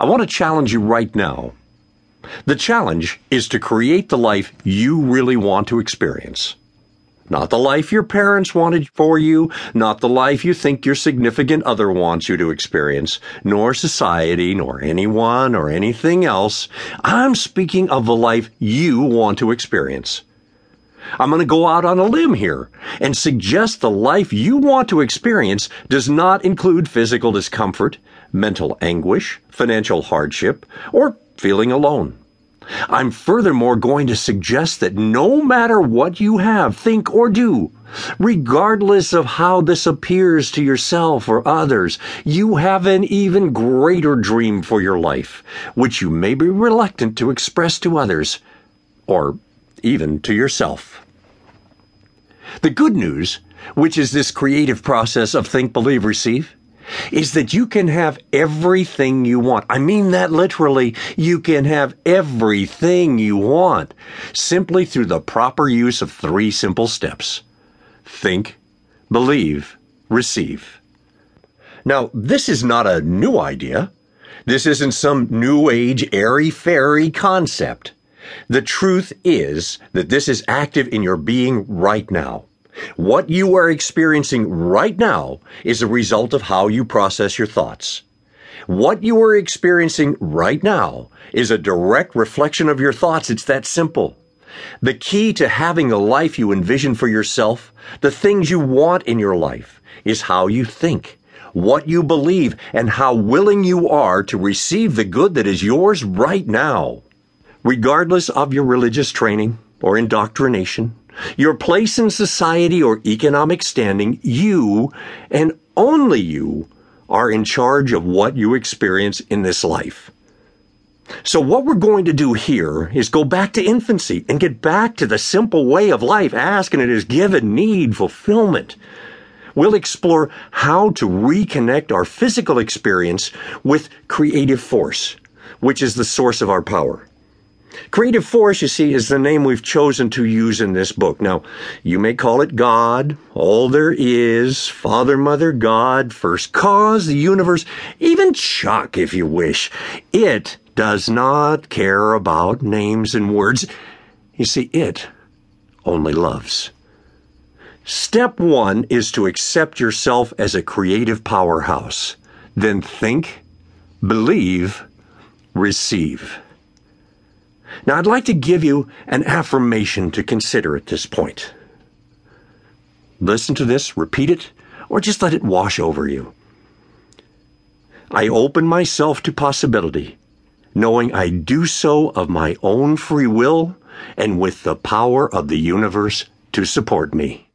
I want to challenge you right now. The challenge is to create the life you really want to experience. Not the life your parents wanted for you, not the life you think your significant other wants you to experience, nor society, nor anyone, or anything else. I'm speaking of the life you want to experience. I'm going to go out on a limb here and suggest the life you want to experience does not include physical discomfort, mental anguish, financial hardship, or feeling alone. I'm furthermore going to suggest that no matter what you have, think, or do, regardless of how this appears to yourself or others, you have an even greater dream for your life, which you may be reluctant to express to others, or even to yourself. The good news, which is this creative process of think, believe, receive, is that you can have everything you want. I mean that literally. You can have everything you want simply through the proper use of three simple steps. Think, believe, receive. Now, this is not a new idea. This isn't some new age airy fairy concept. The truth is that this is active in your being right now. What you are experiencing right now is a result of how you process your thoughts. What you are experiencing right now is a direct reflection of your thoughts. It's that simple. The key to having the life you envision for yourself, the things you want in your life, is how you think, what you believe, and how willing you are to receive the good that is yours right now. Regardless of your religious training or indoctrination, your place in society or economic standing, you and only you are in charge of what you experience in this life. So what we're going to do here is go back to infancy and get back to the simple way of life, ask and it is given, need, fulfillment. We'll explore how to reconnect our physical experience with creative force, which is the source of our power. Creative force, you see, is the name we've chosen to use in this book. Now, you may call it God, all there is, Father, Mother, God, first cause, the universe, even Chuck, if you wish. It does not care about names and words. You see, it only loves. Step one is to accept yourself as a creative powerhouse. Then think, believe, receive. Now, I'd like to give you an affirmation to consider at this point. Listen to this, repeat it, or just let it wash over you. I open myself to possibility, knowing I do so of my own free will and with the power of the universe to support me.